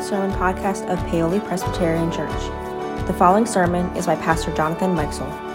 the Sermon Podcast of Paoli Presbyterian Church. The following sermon is by Pastor Jonathan Meixel.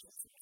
just